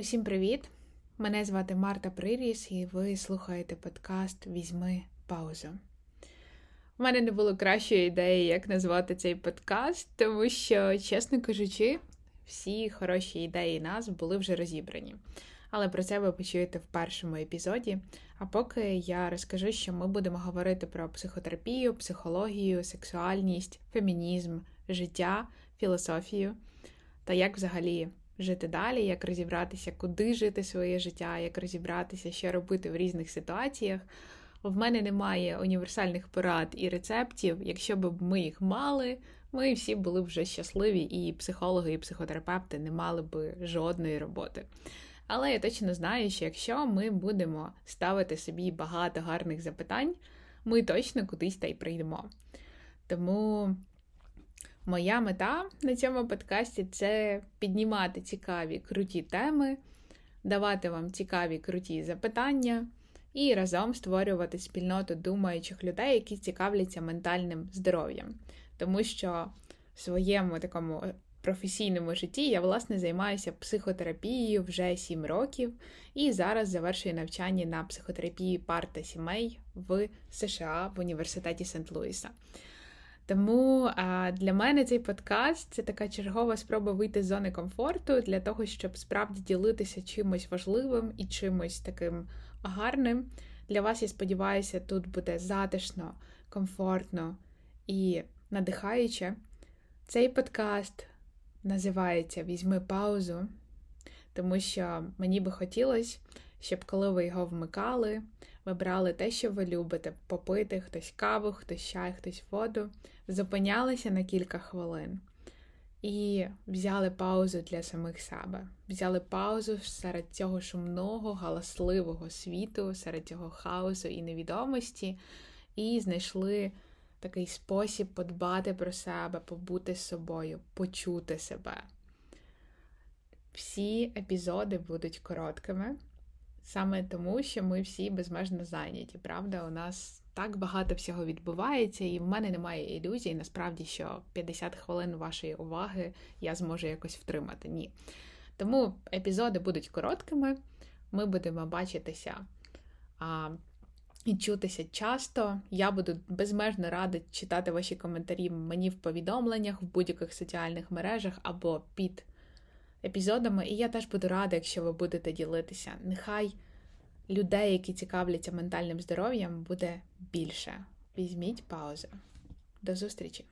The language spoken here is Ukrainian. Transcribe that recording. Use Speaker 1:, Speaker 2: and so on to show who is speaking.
Speaker 1: Усім привіт! Мене звати Марта Приріс, і ви слухаєте подкаст Візьми паузу. У мене не було кращої ідеї, як назвати цей подкаст, тому що, чесно кажучи, всі хороші ідеї назв були вже розібрані. Але про це ви почуєте в першому епізоді. А поки я розкажу, що ми будемо говорити про психотерапію, психологію, сексуальність, фемінізм, життя, філософію та як взагалі жити далі, як розібратися, куди жити своє життя, як розібратися, що робити в різних ситуаціях. В мене немає універсальних порад і рецептів. Якщо б ми їх мали, ми всі були вже щасливі, і психологи, і психотерапевти не мали б жодної роботи. Але я точно знаю, що якщо ми будемо ставити собі багато гарних запитань, ми точно кудись та й прийдемо. Тому Моя мета на цьому подкасті це піднімати цікаві круті теми, давати вам цікаві круті запитання і разом створювати спільноту думаючих людей, які цікавляться ментальним здоров'ям. Тому що в своєму такому професійному житті я, власне, займаюся психотерапією вже 7 років і зараз завершую навчання на психотерапії пар та сімей в США в університеті Сент-Луіса. Тому для мене цей подкаст це така чергова спроба вийти з зони комфорту для того, щоб справді ділитися чимось важливим і чимось таким гарним. Для вас, я сподіваюся, тут буде затишно, комфортно і надихаюче. Цей подкаст називається Візьми паузу, тому що мені би хотілося, щоб коли ви його вмикали, ви брали те, що ви любите, попити хтось каву, хтось чай, хтось воду, зупинялися на кілька хвилин і взяли паузу для самих себе. Взяли паузу серед цього шумного, галасливого світу, серед цього хаосу і невідомості, і знайшли такий спосіб подбати про себе, побути з собою, почути себе. Всі епізоди будуть короткими. Саме тому, що ми всі безмежно зайняті, правда? У нас так багато всього відбувається, і в мене немає ілюзій, насправді, що 50 хвилин вашої уваги я зможу якось втримати. Ні. Тому епізоди будуть короткими, ми будемо бачитися а, і чутися часто. Я буду безмежно рада читати ваші коментарі мені в повідомленнях в будь-яких соціальних мережах або під епізодами. І я теж буду рада, якщо ви будете ділитися. Нехай людей, які цікавляться ментальним здоров'ям, буде більше. Візьміть паузу. До зустрічі!